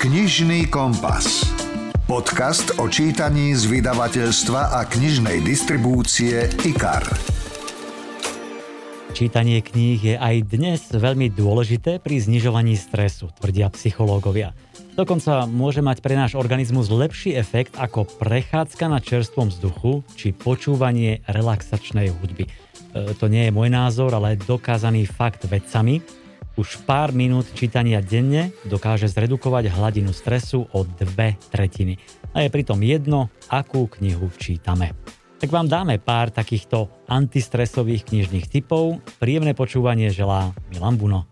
Knižný kompas. Podcast o čítaní z vydavateľstva a knižnej distribúcie IKAR. Čítanie kníh je aj dnes veľmi dôležité pri znižovaní stresu, tvrdia psychológovia. Dokonca môže mať pre náš organizmus lepší efekt ako prechádzka na čerstvom vzduchu či počúvanie relaxačnej hudby. E, to nie je môj názor, ale dokázaný fakt vedcami. Už pár minút čítania denne dokáže zredukovať hladinu stresu o dve tretiny. A je pritom jedno, akú knihu čítame. Tak vám dáme pár takýchto antistresových knižných typov. Príjemné počúvanie želá Milan Buno.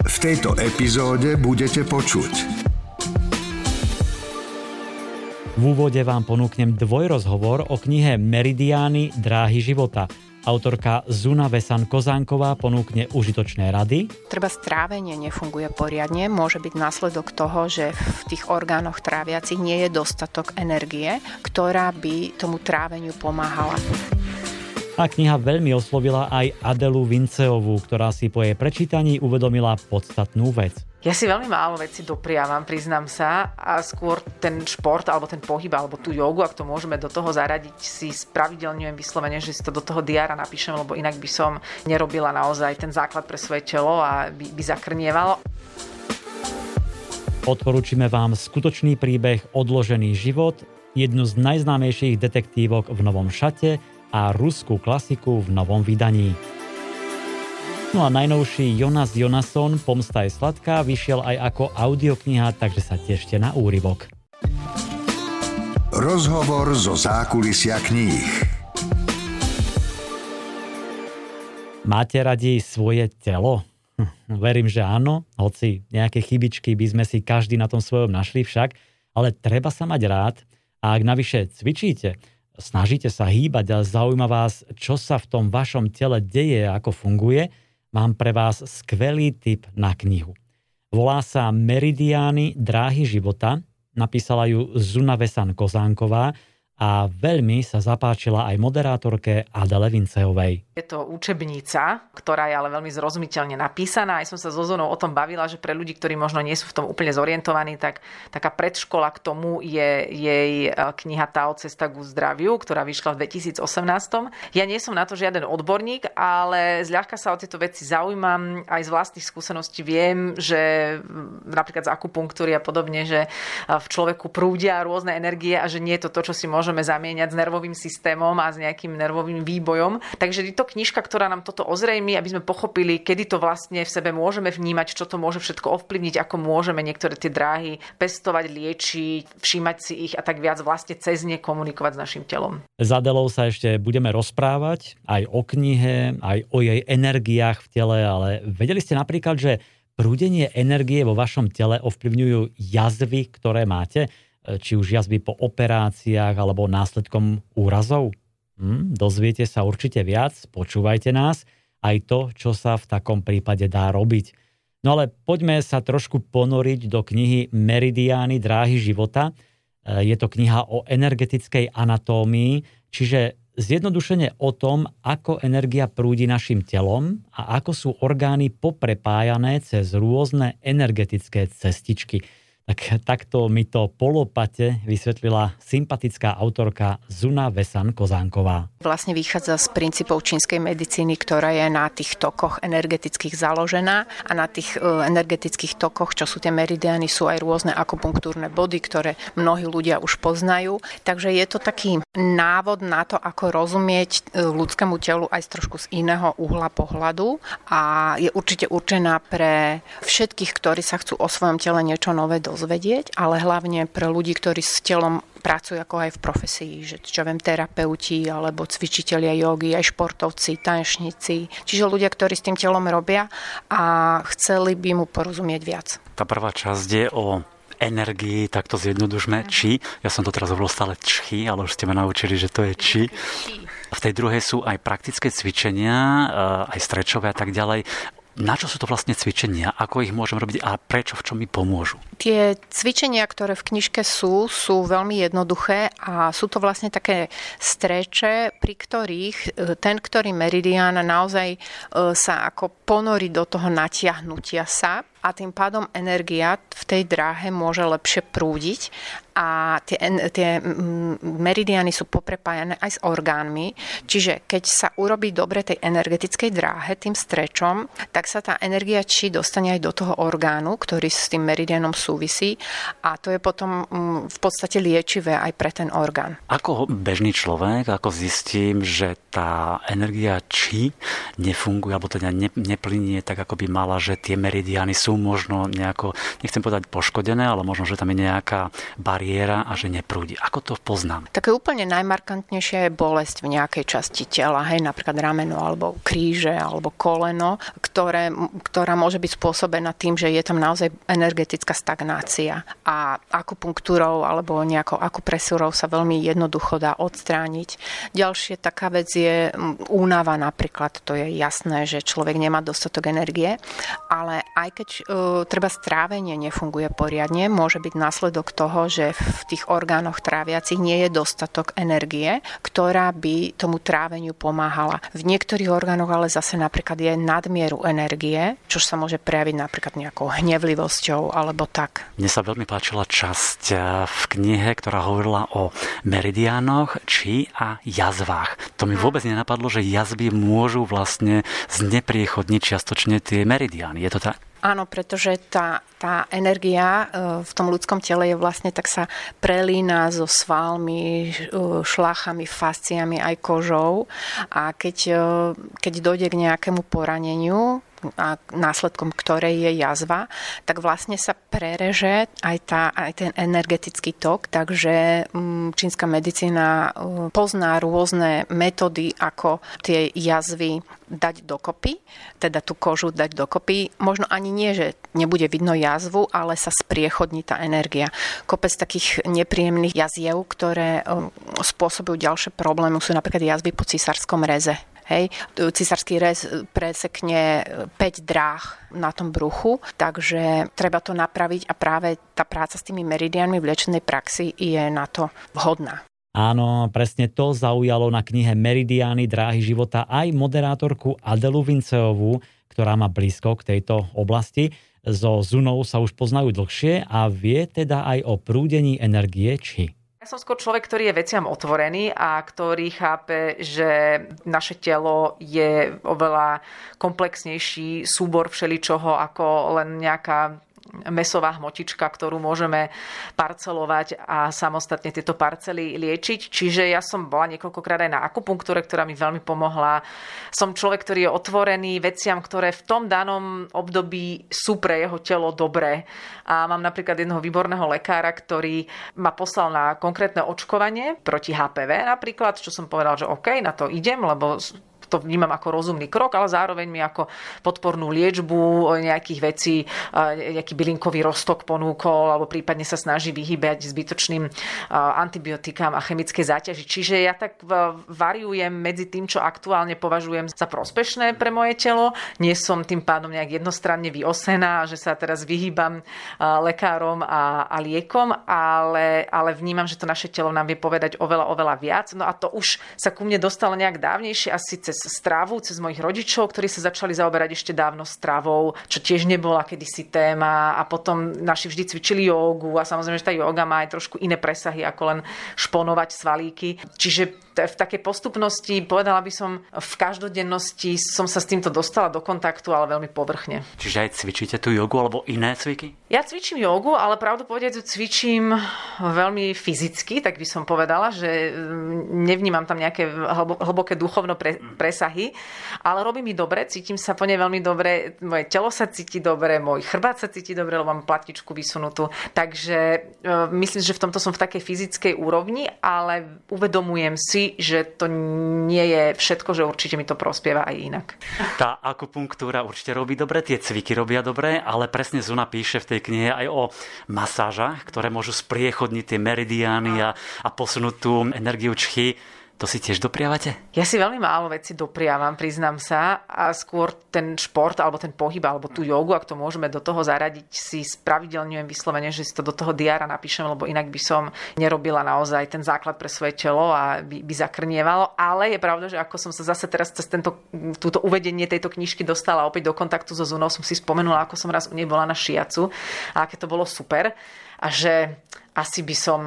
V tejto epizóde budete počuť V úvode vám ponúknem dvojrozhovor o knihe Meridiány dráhy života. Autorka Zuna Vesan Kozánková ponúkne užitočné rady. Treba strávenie nefunguje poriadne, môže byť následok toho, že v tých orgánoch tráviacich nie je dostatok energie, ktorá by tomu tráveniu pomáhala. A kniha veľmi oslovila aj Adelu Vinceovú, ktorá si po jej prečítaní uvedomila podstatnú vec. Ja si veľmi málo veci dopriavam, priznám sa, a skôr ten šport, alebo ten pohyb, alebo tú jogu, ak to môžeme do toho zaradiť, si spravidelňujem vyslovene, že si to do toho diára napíšem, lebo inak by som nerobila naozaj ten základ pre svoje telo a by, by zakrnievalo. Odporúčime vám skutočný príbeh Odložený život, jednu z najznámejších detektívok v Novom šate, a ruskú klasiku v novom vydaní. No a najnovší Jonas Jonasson Pomsta je sladká vyšiel aj ako audiokniha, takže sa tešte na úryvok. Rozhovor zo zákulisia kníh. Máte radi svoje telo? Hm, verím, že áno, hoci nejaké chybičky by sme si každý na tom svojom našli však, ale treba sa mať rád a ak navyše cvičíte, snažíte sa hýbať a zaujíma vás, čo sa v tom vašom tele deje a ako funguje, mám pre vás skvelý tip na knihu. Volá sa Meridiány dráhy života, napísala ju Zuna Vesan Kozánková a veľmi sa zapáčila aj moderátorke Adele Vinceovej. Je to učebnica, ktorá je ale veľmi zrozumiteľne napísaná. Aj som sa so Zonou o tom bavila, že pre ľudí, ktorí možno nie sú v tom úplne zorientovaní, tak taká predškola k tomu je jej e, kniha Tao cesta ku zdraviu, ktorá vyšla v 2018. Ja nie som na to žiaden odborník, ale zľahka sa o tieto veci zaujímam. Aj z vlastných skúseností viem, že napríklad z akupunktúry a podobne, že e, v človeku prúdia rôzne energie a že nie je to to, čo si môžeme zamieňať s nervovým systémom a s nejakým nervovým výbojom. Takže je to knižka, ktorá nám toto ozrejmi, aby sme pochopili, kedy to vlastne v sebe môžeme vnímať, čo to môže všetko ovplyvniť, ako môžeme niektoré tie dráhy pestovať, liečiť, všímať si ich a tak viac vlastne cez ne komunikovať s našim telom. S Adelou sa ešte budeme rozprávať aj o knihe, aj o jej energiách v tele, ale vedeli ste napríklad, že prúdenie energie vo vašom tele ovplyvňujú jazvy, ktoré máte, či už jazvy po operáciách alebo následkom úrazov? Hm, dozviete sa určite viac, počúvajte nás, aj to, čo sa v takom prípade dá robiť. No ale poďme sa trošku ponoriť do knihy Meridiány dráhy života. E, je to kniha o energetickej anatómii, čiže zjednodušene o tom, ako energia prúdi našim telom a ako sú orgány poprepájané cez rôzne energetické cestičky. Tak takto mi to polopate vysvetlila sympatická autorka Zuna Vesan Kozánková. Vlastne vychádza z princípov čínskej medicíny, ktorá je na tých tokoch energetických založená a na tých e, energetických tokoch, čo sú tie meridiany, sú aj rôzne akupunktúrne body, ktoré mnohí ľudia už poznajú. Takže je to taký návod na to, ako rozumieť e, ľudskému telu aj z trošku z iného uhla pohľadu a je určite určená pre všetkých, ktorí sa chcú o svojom tele niečo nové dozvedieť dozvedieť, ale hlavne pre ľudí, ktorí s telom pracujú ako aj v profesii, že čo viem, terapeuti alebo cvičitelia jogy, aj športovci, tanečníci. Čiže ľudia, ktorí s tým telom robia a chceli by mu porozumieť viac. Tá prvá časť je o energii, tak to zjednodušme, či. Ja som to teraz hovoril stále čchy, ale už ste ma naučili, že to je či. V tej druhej sú aj praktické cvičenia, eh, aj strečové a tak ďalej. Na čo sú to vlastne cvičenia? Ako ich môžem robiť a prečo, v čom mi pomôžu? Tie cvičenia, ktoré v knižke sú, sú veľmi jednoduché a sú to vlastne také streče, pri ktorých e, ten, ktorý meridian naozaj e, sa ako ponorí do toho natiahnutia sa a tým pádom energia v tej dráhe môže lepšie prúdiť a tie, tie meridiany sú poprepájané aj s orgánmi, čiže keď sa urobí dobre tej energetickej dráhe tým strečom, tak sa tá energia či dostane aj do toho orgánu, ktorý s tým meridianom súvisí a to je potom v podstate liečivé aj pre ten orgán. Ako bežný človek, ako zistím, že tá energia či nefunguje, alebo teda ne, tak, ako by mala, že tie meridiany sú možno nejako, nechcem povedať poškodené, ale možno, že tam je nejaká bariéra a že neprúdi. Ako to poznám? Také úplne najmarkantnejšia je bolesť v nejakej časti tela, hej, napríklad rameno alebo kríže alebo koleno, ktoré, ktorá môže byť spôsobená tým, že je tam naozaj energetická stagnácia a akupunktúrou alebo nejakou akupresúrou sa veľmi jednoducho dá odstrániť. Ďalšie taká vec je únava napríklad, to je jasné, že človek nemá dostatok energie, ale aj keď uh, treba strávenie nefunguje poriadne, môže byť následok toho, že v tých orgánoch tráviacich nie je dostatok energie, ktorá by tomu tráveniu pomáhala. V niektorých orgánoch ale zase napríklad je nadmieru energie, čo sa môže prejaviť napríklad nejakou hnevlivosťou alebo tak. Mne sa veľmi páčila časť eh, v knihe, ktorá hovorila o meridiánoch, či a jazvách. To mi vôbec nenapadlo, že jazvy môžu vlastne znepriechodniť čiastočne tie meridiány. Je to tak? Áno, pretože tá, tá energia e, v tom ľudskom tele je vlastne tak sa prelína so svalmi, e, šlachami, fasciami aj kožou. A keď, e, keď dojde k nejakému poraneniu, a následkom ktorej je jazva, tak vlastne sa prereže aj, tá, aj ten energetický tok, takže mm, čínska medicína pozná rôzne metódy, ako tie jazvy dať dokopy, teda tú kožu dať dokopy. Možno ani nie, že nebude vidno jazvu, ale sa spriechodní tá energia. Kopec takých nepríjemných jaziev, ktoré spôsobujú ďalšie problémy, sú napríklad jazvy po cisárskom reze. Hej, císarský rez presekne 5 dráh na tom bruchu, takže treba to napraviť a práve tá práca s tými meridianmi v liečenej praxi je na to vhodná. Áno, presne to zaujalo na knihe Meridiány dráhy života aj moderátorku Adelu Vinceovú, ktorá má blízko k tejto oblasti. So Zunou sa už poznajú dlhšie a vie teda aj o prúdení energie či. Ja som skôr človek, ktorý je veciam otvorený a ktorý chápe, že naše telo je oveľa komplexnejší súbor všeličoho ako len nejaká mesová hmotička, ktorú môžeme parcelovať a samostatne tieto parcely liečiť. Čiže ja som bola niekoľkokrát aj na akupunktúre, ktorá mi veľmi pomohla. Som človek, ktorý je otvorený veciam, ktoré v tom danom období sú pre jeho telo dobré. A mám napríklad jedného výborného lekára, ktorý ma poslal na konkrétne očkovanie proti HPV napríklad, čo som povedal, že OK, na to idem, lebo to vnímam ako rozumný krok, ale zároveň mi ako podpornú liečbu nejakých vecí, nejaký bylinkový roztok ponúkol, alebo prípadne sa snaží vyhybať zbytočným antibiotikám a chemické záťaži. Čiže ja tak variujem medzi tým, čo aktuálne považujem za prospešné pre moje telo. Nie som tým pádom nejak jednostranne vyosená, že sa teraz vyhýbam lekárom a, a liekom, ale, ale vnímam, že to naše telo nám vie povedať oveľa, oveľa viac. No a to už sa ku mne dostalo nejak dávnejšie, asi cez stravu, cez mojich rodičov, ktorí sa začali zaoberať ešte dávno stravou, čo tiež nebola kedysi téma a potom naši vždy cvičili jogu a samozrejme, že tá joga má aj trošku iné presahy ako len šponovať svalíky. Čiže v takej postupnosti, povedala by som, v každodennosti som sa s týmto dostala do kontaktu, ale veľmi povrchne. Čiže aj cvičíte tú jogu alebo iné cviky? Ja cvičím jogu, ale pravdu povedať, cvičím veľmi fyzicky, tak by som povedala, že mm, nevnímam tam nejaké hlboké duchovno pre, presahy, ale robí mi dobre, cítim sa po nej veľmi dobre, moje telo sa cíti dobre, môj chrbát sa cíti dobre, lebo mám platničku vysunutú. Takže e, myslím, že v tomto som v takej fyzickej úrovni, ale uvedomujem si, že to nie je všetko, že určite mi to prospieva aj inak. Tá akupunktúra určite robí dobre, tie cviky robia dobre, ale presne Zuna píše v tej knihe aj o masážach, ktoré môžu spriechodniť tie meridiány a, a posunúť tú energiu čchy To si tiež dopriavate? Ja si veľmi málo veci dopriavam, priznám sa. A skôr ten šport, alebo ten pohyb, alebo tú jogu, ak to môžeme do toho zaradiť, si spravidelňujem vyslovene, že si to do toho diára napíšem, lebo inak by som nerobila naozaj ten základ pre svoje telo a by, by zakrnievalo. Ale je pravda, že ako som sa zase teraz cez tento, túto uvedenie tejto knižky dostala opäť do kontaktu so Zunou, som si spomenula, ako som raz u nej bola na šiacu a aké to bolo super. A že asi by som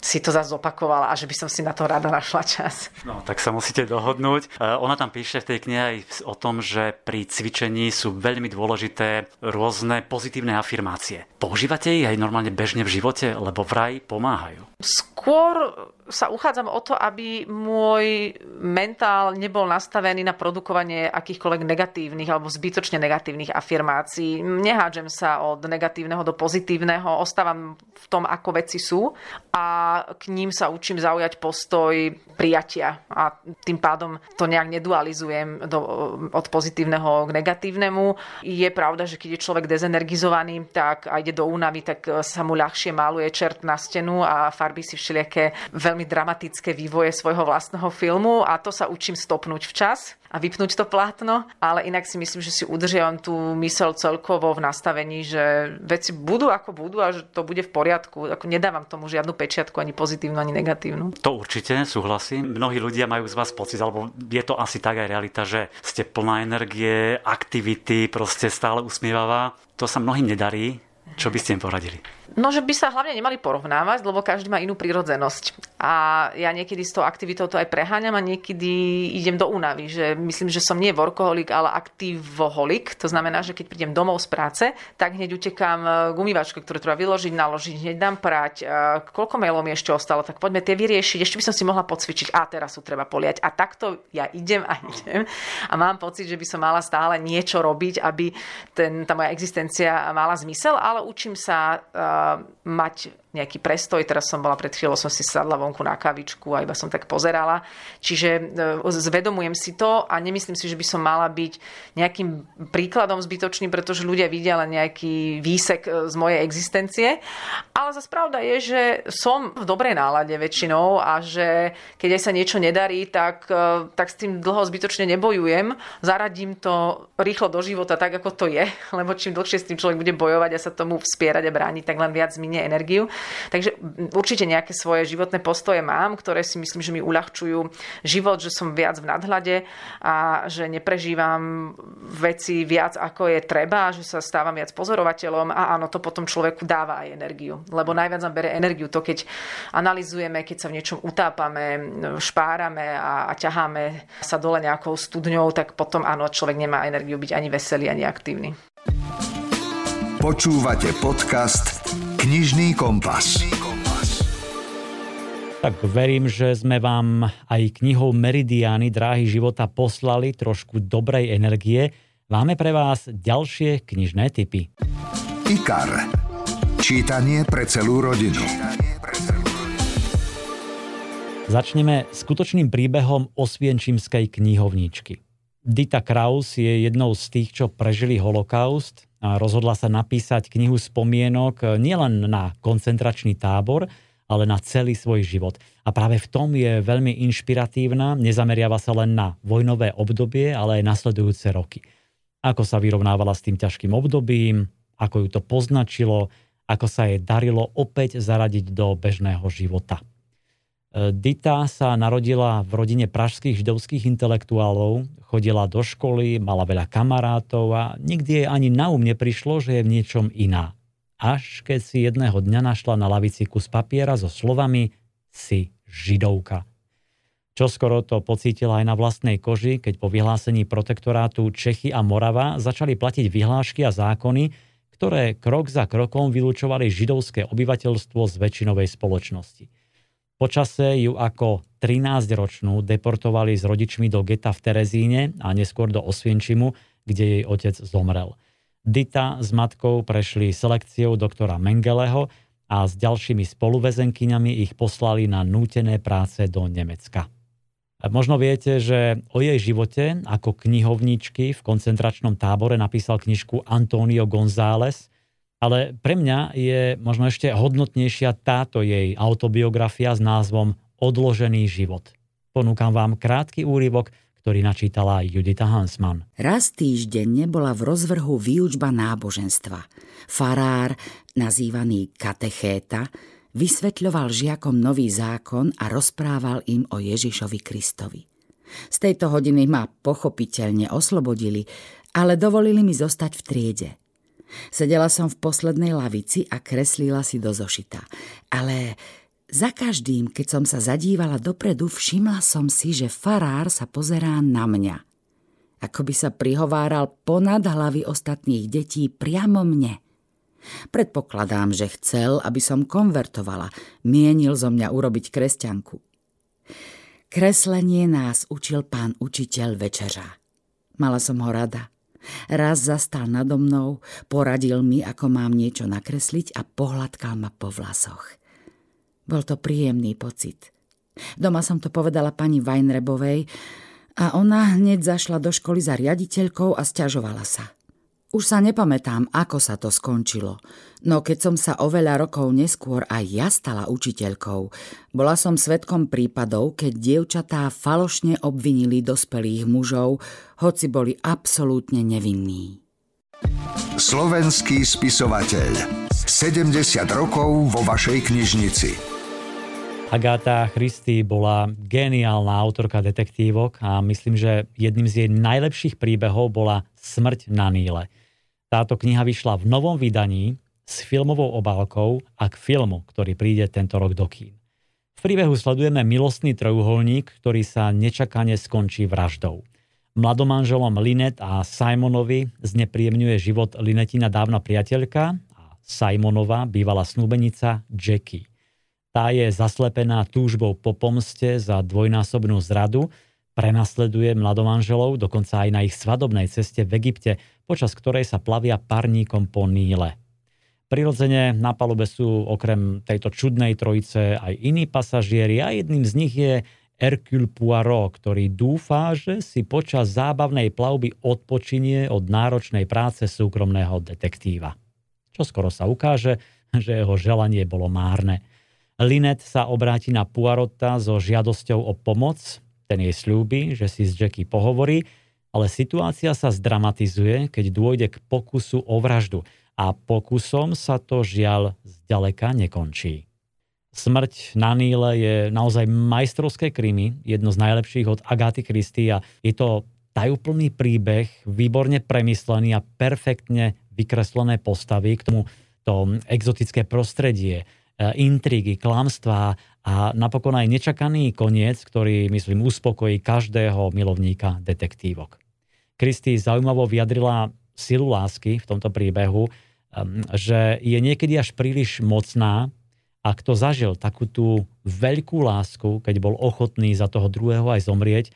si to zase zopakovala a že by som si na to rada našla čas. No, tak sa musíte dohodnúť. E, ona tam píše v tej knihe aj o tom, že pri cvičení sú veľmi dôležité rôzne pozitívne afirmácie. Používate ich aj normálne bežne v živote, lebo vraj pomáhajú? Skôr sa uchádzam o to, aby môj mentál nebol nastavený na produkovanie akýchkoľvek negatívnych alebo zbytočne negatívnych afirmácií. Nehádžem sa od negatívneho do pozitívneho, ostávam v tom, ako veci sú a k ním sa učím zaujať postoj prijatia a tým pádom to nejak nedualizujem do, od pozitívneho k negatívnemu. Je pravda, že keď je človek dezenergizovaný tak a ide do únavy, tak sa mu ľahšie maluje čert na stenu a farbí si všelijaké veľmi veľmi dramatické vývoje svojho vlastného filmu a to sa učím stopnúť včas a vypnúť to plátno, ale inak si myslím, že si udržiavam tú mysel celkovo v nastavení, že veci budú ako budú a že to bude v poriadku. Ako nedávam tomu žiadnu pečiatku, ani pozitívnu, ani negatívnu. To určite súhlasím. Mnohí ľudia majú z vás pocit, alebo je to asi tak aj realita, že ste plná energie, aktivity, proste stále usmievavá. To sa mnohým nedarí. Čo by ste im poradili? No, že by sa hlavne nemali porovnávať, lebo každý má inú prírodzenosť. A ja niekedy s tou aktivitou to aj preháňam a niekedy idem do únavy. Že myslím, že som nie workoholik, ale aktivoholik. To znamená, že keď prídem domov z práce, tak hneď utekám e, k umývačke, ktorú treba vyložiť, naložiť, hneď dám prať. E, koľko mailov mi ešte ostalo, tak poďme tie vyriešiť. Ešte by som si mohla podcvičiť. A teraz sú treba poliať. A takto ja idem a idem. A mám pocit, že by som mala stále niečo robiť, aby ten, tá moja existencia mala zmysel, ale učím sa uh, mať nejaký prestoj. Teraz som bola pred chvíľou, som si sadla vonku na kavičku a iba som tak pozerala. Čiže e, zvedomujem si to a nemyslím si, že by som mala byť nejakým príkladom zbytočným, pretože ľudia vidia len nejaký výsek e, z mojej existencie. Ale za pravda je, že som v dobrej nálade väčšinou a že keď aj sa niečo nedarí, tak, e, tak s tým dlho zbytočne nebojujem. Zaradím to rýchlo do života tak, ako to je, lebo čím dlhšie s tým človek bude bojovať a sa tomu vspierať a brániť, tak len viac minie energiu. Takže určite nejaké svoje životné postoje mám, ktoré si myslím, že mi uľahčujú život, že som viac v nadhľade a že neprežívam veci viac ako je treba, že sa stávam viac pozorovateľom a áno, to potom človeku dáva aj energiu. Lebo najviac nám bere energiu to, keď analizujeme, keď sa v niečom utápame, špárame a, a ťaháme sa dole nejakou studňou, tak potom áno, človek nemá energiu byť ani veselý, ani aktívny. Počúvate podcast Knižný kompas. Tak verím, že sme vám aj knihou Meridiany dráhy života poslali trošku dobrej energie. Máme pre vás ďalšie knižné typy. IKAR. Čítanie pre celú rodinu. Začneme skutočným príbehom osvienčimskej knihovníčky. Dita Kraus je jednou z tých, čo prežili holokaust rozhodla sa napísať knihu spomienok e, nielen na koncentračný tábor, ale na celý svoj život. A práve v tom je veľmi inšpiratívna, nezameriava sa len na vojnové obdobie, ale aj nasledujúce roky. Ako sa vyrovnávala s tým ťažkým obdobím, ako ju to poznačilo, ako sa jej darilo opäť zaradiť do bežného života. Dita sa narodila v rodine pražských židovských intelektuálov, chodila do školy, mala veľa kamarátov a nikdy jej ani na um neprišlo, že je v niečom iná. Až keď si jedného dňa našla na lavici kus papiera so slovami si židovka. Čoskoro to pocítila aj na vlastnej koži, keď po vyhlásení protektorátu Čechy a Morava začali platiť vyhlášky a zákony, ktoré krok za krokom vylúčovali židovské obyvateľstvo z väčšinovej spoločnosti. Počase ju ako 13-ročnú deportovali s rodičmi do geta v Terezíne a neskôr do Osvienčimu, kde jej otec zomrel. Dita s matkou prešli selekciou doktora Mengeleho a s ďalšími spoluvezenkyňami ich poslali na nútené práce do Nemecka. Možno viete, že o jej živote ako knihovničky v koncentračnom tábore napísal knižku Antonio González, ale pre mňa je možno ešte hodnotnejšia táto jej autobiografia s názvom Odložený život. Ponúkam vám krátky úryvok, ktorý načítala Judita Hansman. Raz týždenne bola v rozvrhu výučba náboženstva. Farár, nazývaný katechéta, vysvetľoval žiakom nový zákon a rozprával im o Ježišovi Kristovi. Z tejto hodiny ma pochopiteľne oslobodili, ale dovolili mi zostať v triede. Sedela som v poslednej lavici a kreslila si do zošita. Ale za každým, keď som sa zadívala dopredu, všimla som si, že farár sa pozerá na mňa. Ako by sa prihováral ponad hlavy ostatných detí priamo mne. Predpokladám, že chcel, aby som konvertovala. Mienil zo mňa urobiť kresťanku. Kreslenie nás učil pán učiteľ večera. Mala som ho rada. Raz zastal nado mnou, poradil mi, ako mám niečo nakresliť a pohľadkal ma po vlasoch. Bol to príjemný pocit. Doma som to povedala pani Weinrebovej a ona hneď zašla do školy za riaditeľkou a stiažovala sa. Už sa nepamätám, ako sa to skončilo, no keď som sa oveľa rokov neskôr aj ja stala učiteľkou, bola som svetkom prípadov, keď dievčatá falošne obvinili dospelých mužov, hoci boli absolútne nevinní. Slovenský spisovateľ. 70 rokov vo vašej knižnici. Agáta Christy bola geniálna autorka detektívok a myslím, že jedným z jej najlepších príbehov bola Smrť na Níle. Táto kniha vyšla v novom vydaní s filmovou obálkou a k filmu, ktorý príde tento rok do kín. V príbehu sledujeme milostný trojuholník, ktorý sa nečakane skončí vraždou. Mladomanželom Linet a Simonovi znepríjemňuje život Linetina dávna priateľka a Simonová bývala snúbenica Jackie. Tá je zaslepená túžbou po pomste za dvojnásobnú zradu, prenasleduje mladomanželov dokonca aj na ich svadobnej ceste v Egypte, počas ktorej sa plavia parníkom po Níle. Prirodzene na palube sú okrem tejto čudnej trojice aj iní pasažieri a jedným z nich je Hercule Poirot, ktorý dúfa, že si počas zábavnej plavby odpočinie od náročnej práce súkromného detektíva. Čo skoro sa ukáže, že jeho želanie bolo márne. Linet sa obráti na Puarota so žiadosťou o pomoc. Ten jej slúbi, že si s Jackie pohovorí, ale situácia sa zdramatizuje, keď dôjde k pokusu o vraždu a pokusom sa to žiaľ zďaleka nekončí. Smrť na Níle je naozaj majstrovské krimi, jedno z najlepších od Agáty Christy a je to tajúplný príbeh, výborne premyslený a perfektne vykreslené postavy, k tomu to exotické prostredie, E, intrigy, klamstvá a napokon aj nečakaný koniec, ktorý, myslím, uspokojí každého milovníka detektívok. Kristy zaujímavo vyjadrila silu lásky v tomto príbehu, že je niekedy až príliš mocná a kto zažil takú tú veľkú lásku, keď bol ochotný za toho druhého aj zomrieť,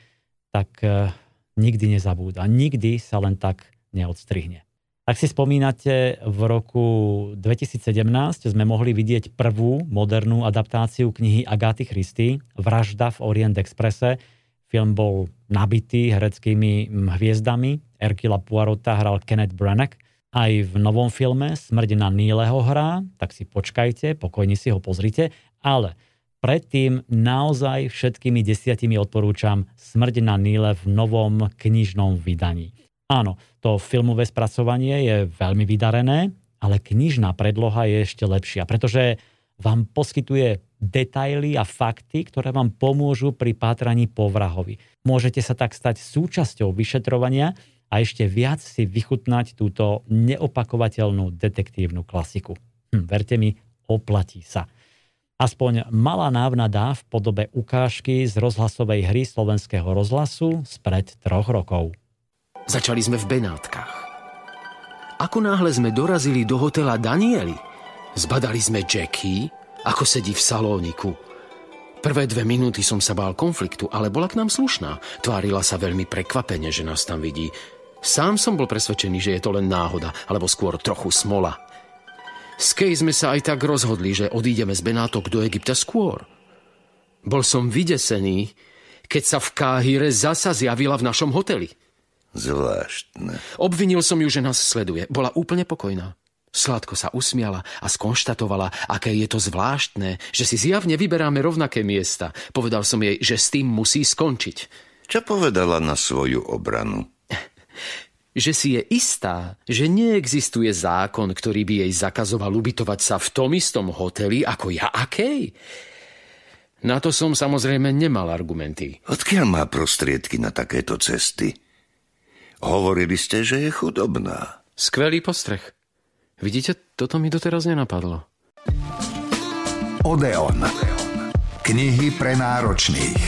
tak e, nikdy nezabúda. Nikdy sa len tak neodstrihne. Ak si spomínate, v roku 2017 sme mohli vidieť prvú modernú adaptáciu knihy Agáty Christy Vražda v Orient Expresse. Film bol nabitý hereckými hviezdami. Erkila Poirota hral Kenneth Branagh. Aj v novom filme Smrť na Níle ho hrá, tak si počkajte, pokojne si ho pozrite. Ale predtým naozaj všetkými desiatimi odporúčam Smrť na Níle v novom knižnom vydaní. Áno, to filmové spracovanie je veľmi vydarené, ale knižná predloha je ešte lepšia, pretože vám poskytuje detaily a fakty, ktoré vám pomôžu pri pátraní po vrahovi. Môžete sa tak stať súčasťou vyšetrovania a ešte viac si vychutnať túto neopakovateľnú detektívnu klasiku. Hm, verte mi, oplatí sa. Aspoň malá návnada v podobe ukážky z rozhlasovej hry slovenského rozhlasu spred troch rokov. Začali sme v Benátkach. Ako náhle sme dorazili do hotela Danieli, zbadali sme Jackie, ako sedí v salóniku. Prvé dve minúty som sa bál konfliktu, ale bola k nám slušná. Tvárila sa veľmi prekvapene, že nás tam vidí. Sám som bol presvedčený, že je to len náhoda, alebo skôr trochu smola. S Kej sme sa aj tak rozhodli, že odídeme z Benátok do Egypta skôr. Bol som vydesený, keď sa v Káhire zasa zjavila v našom hoteli – Zvláštne. Obvinil som ju, že nás sleduje. Bola úplne pokojná. Sladko sa usmiala a skonštatovala, aké je to zvláštne, že si zjavne vyberáme rovnaké miesta. Povedal som jej, že s tým musí skončiť. Čo povedala na svoju obranu? Že si je istá, že neexistuje zákon, ktorý by jej zakazoval ubytovať sa v tom istom hoteli ako ja akej. Na to som samozrejme nemal argumenty. Odkiaľ má prostriedky na takéto cesty? Hovorili ste, že je chudobná. Skvelý postreh. Vidíte, toto mi doteraz nenapadlo. Odeon. Knihy pre náročných.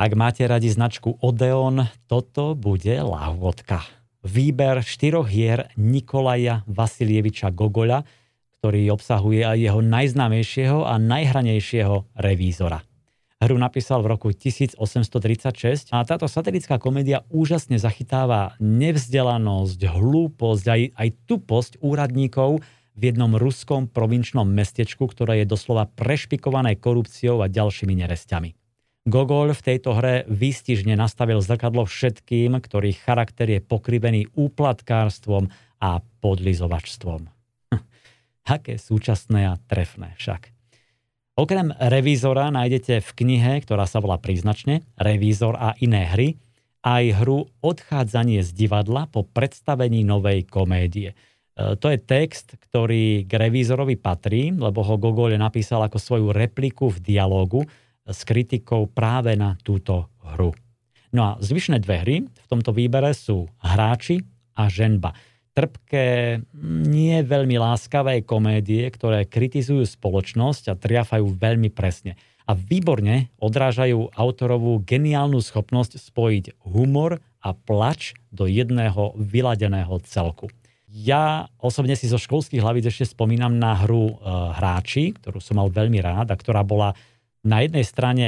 Ak máte radi značku Odeon, toto bude lahvodka. Výber štyroch hier Nikolaja Vasilieviča Gogoľa, ktorý obsahuje aj jeho najznámejšieho a najhranejšieho revízora. Hru napísal v roku 1836 a táto satelická komédia úžasne zachytáva nevzdelanosť, hlúposť, aj, aj tuposť úradníkov v jednom ruskom provinčnom mestečku, ktoré je doslova prešpikované korupciou a ďalšími neresťami. Gogol v tejto hre výstižne nastavil zrkadlo všetkým, ktorých charakter je pokrivený úplatkárstvom a podlizovačstvom. Aké súčasné a trefné však. Okrem revízora nájdete v knihe, ktorá sa volá príznačne Revízor a iné hry, aj hru Odchádzanie z divadla po predstavení novej komédie. E, to je text, ktorý k revízorovi patrí, lebo ho Gogol napísal ako svoju repliku v dialogu s kritikou práve na túto hru. No a zvyšné dve hry v tomto výbere sú Hráči a Ženba trpké, nie veľmi láskavé komédie, ktoré kritizujú spoločnosť a triafajú veľmi presne. A výborne odrážajú autorovú geniálnu schopnosť spojiť humor a plač do jedného vyladeného celku. Ja osobne si zo školských hlavíc ešte spomínam na hru e, Hráči, ktorú som mal veľmi rád a ktorá bola na jednej strane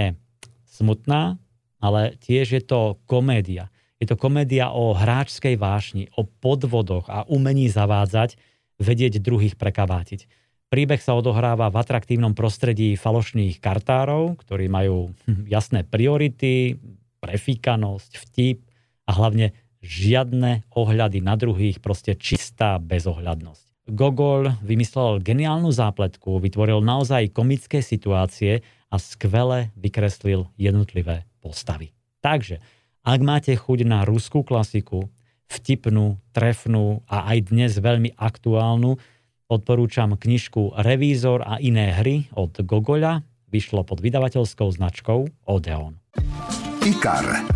smutná, ale tiež je to komédia. Je to komédia o hráčskej vášni, o podvodoch a umení zavádzať, vedieť druhých prekavátiť. Príbeh sa odohráva v atraktívnom prostredí falošných kartárov, ktorí majú hm, jasné priority, prefíkanosť, vtip a hlavne žiadne ohľady na druhých, proste čistá bezohľadnosť. Gogol vymyslel geniálnu zápletku, vytvoril naozaj komické situácie a skvele vykreslil jednotlivé postavy. Takže ak máte chuť na ruskú klasiku, vtipnú, trefnú a aj dnes veľmi aktuálnu, odporúčam knižku Revízor a iné hry od Gogoľa, vyšlo pod vydavateľskou značkou Odeon. IKAR.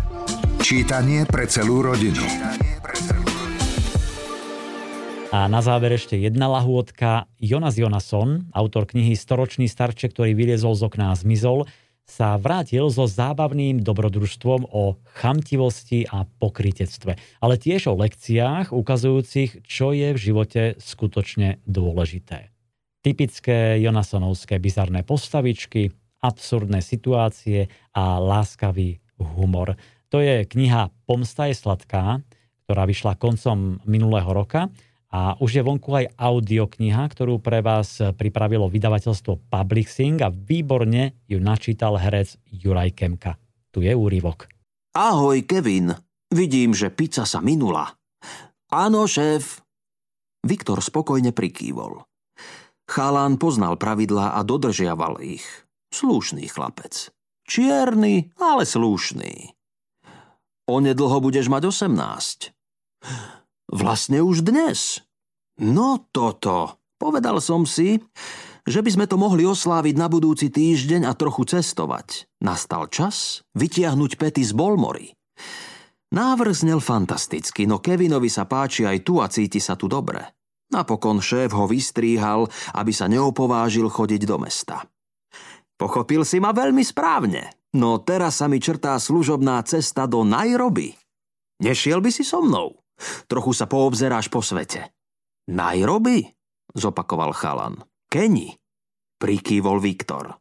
Čítanie pre celú rodinu. A na záver ešte jedna lahôdka. Jonas Jonasson, autor knihy Storočný starček, ktorý vyliezol z okná a zmizol, sa vrátil so zábavným dobrodružstvom o chamtivosti a pokritectve, ale tiež o lekciách ukazujúcich, čo je v živote skutočne dôležité. Typické Jonasonovské bizarné postavičky, absurdné situácie a láskavý humor. To je kniha Pomsta je sladká, ktorá vyšla koncom minulého roka a už je vonku aj audiokniha, ktorú pre vás pripravilo vydavateľstvo Publixing a výborne ju načítal herec Juraj Kemka. Tu je úryvok. Ahoj, Kevin. Vidím, že pizza sa minula. Áno, šéf. Viktor spokojne prikývol. Chalán poznal pravidlá a dodržiaval ich. Slušný chlapec. Čierny, ale slušný. Onedlho budeš mať 18. Vlastne už dnes. No toto. Povedal som si, že by sme to mohli osláviť na budúci týždeň a trochu cestovať. Nastal čas vytiahnuť pety z Bolmory. Návrh znel fantasticky, no Kevinovi sa páči aj tu a cíti sa tu dobre. Napokon šéf ho vystríhal, aby sa neopovážil chodiť do mesta. Pochopil si ma veľmi správne, no teraz sa mi črtá služobná cesta do Nairobi. Nešiel by si so mnou? Trochu sa poobzeráš po svete. Nairobi? zopakoval chalan. Keni, prikývol Viktor.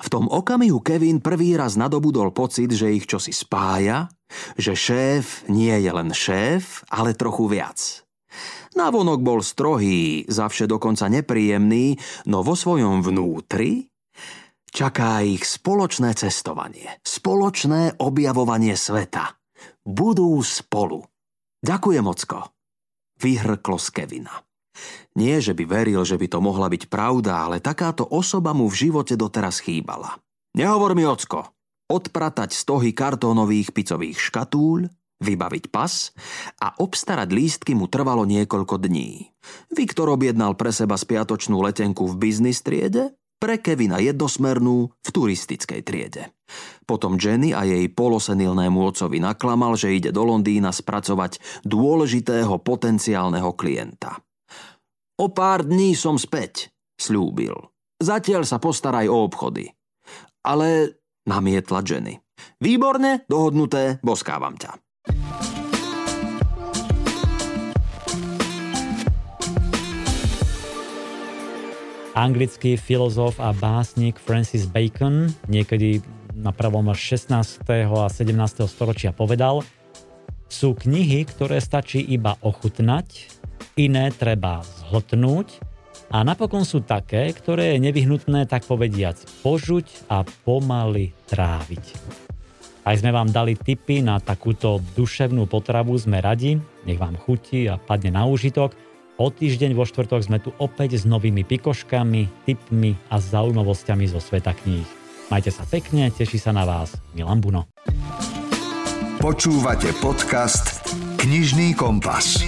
V tom okamihu Kevin prvý raz nadobudol pocit, že ich čosi spája, že šéf nie je len šéf, ale trochu viac. Navonok bol strohý, zavše dokonca nepríjemný, no vo svojom vnútri čaká ich spoločné cestovanie, spoločné objavovanie sveta. Budú spolu. Ďakujem, Ocko. vyhrklo z Kevina. Nie, že by veril, že by to mohla byť pravda, ale takáto osoba mu v živote doteraz chýbala. Nehovor mi, ocko. Odpratať stohy kartónových picových škatúľ, vybaviť pas a obstarať lístky mu trvalo niekoľko dní. Viktor objednal pre seba spiatočnú letenku v biznis triede, pre Kevina jednosmernú v turistickej triede. Potom Jenny a jej polosenilnému otcovi naklamal, že ide do Londýna spracovať dôležitého potenciálneho klienta. O pár dní som späť, slúbil. Zatiaľ sa postaraj o obchody. Ale, namietla Jenny. Výborne, dohodnuté, boskávam ťa. Anglický filozof a básnik Francis Bacon niekedy na prvom až 16. a 17. storočia povedal, sú knihy, ktoré stačí iba ochutnať, iné treba zhltnúť a napokon sú také, ktoré je nevyhnutné tak povediac požuť a pomaly tráviť. Aj sme vám dali tipy na takúto duševnú potravu, sme radi, nech vám chutí a padne na úžitok. O týždeň vo štvrtok sme tu opäť s novými pikoškami, tipmi a zaujímavosťami zo sveta kníh. Majte sa pekne, teší sa na vás Milan Buno. Počúvate podcast Knižný kompas.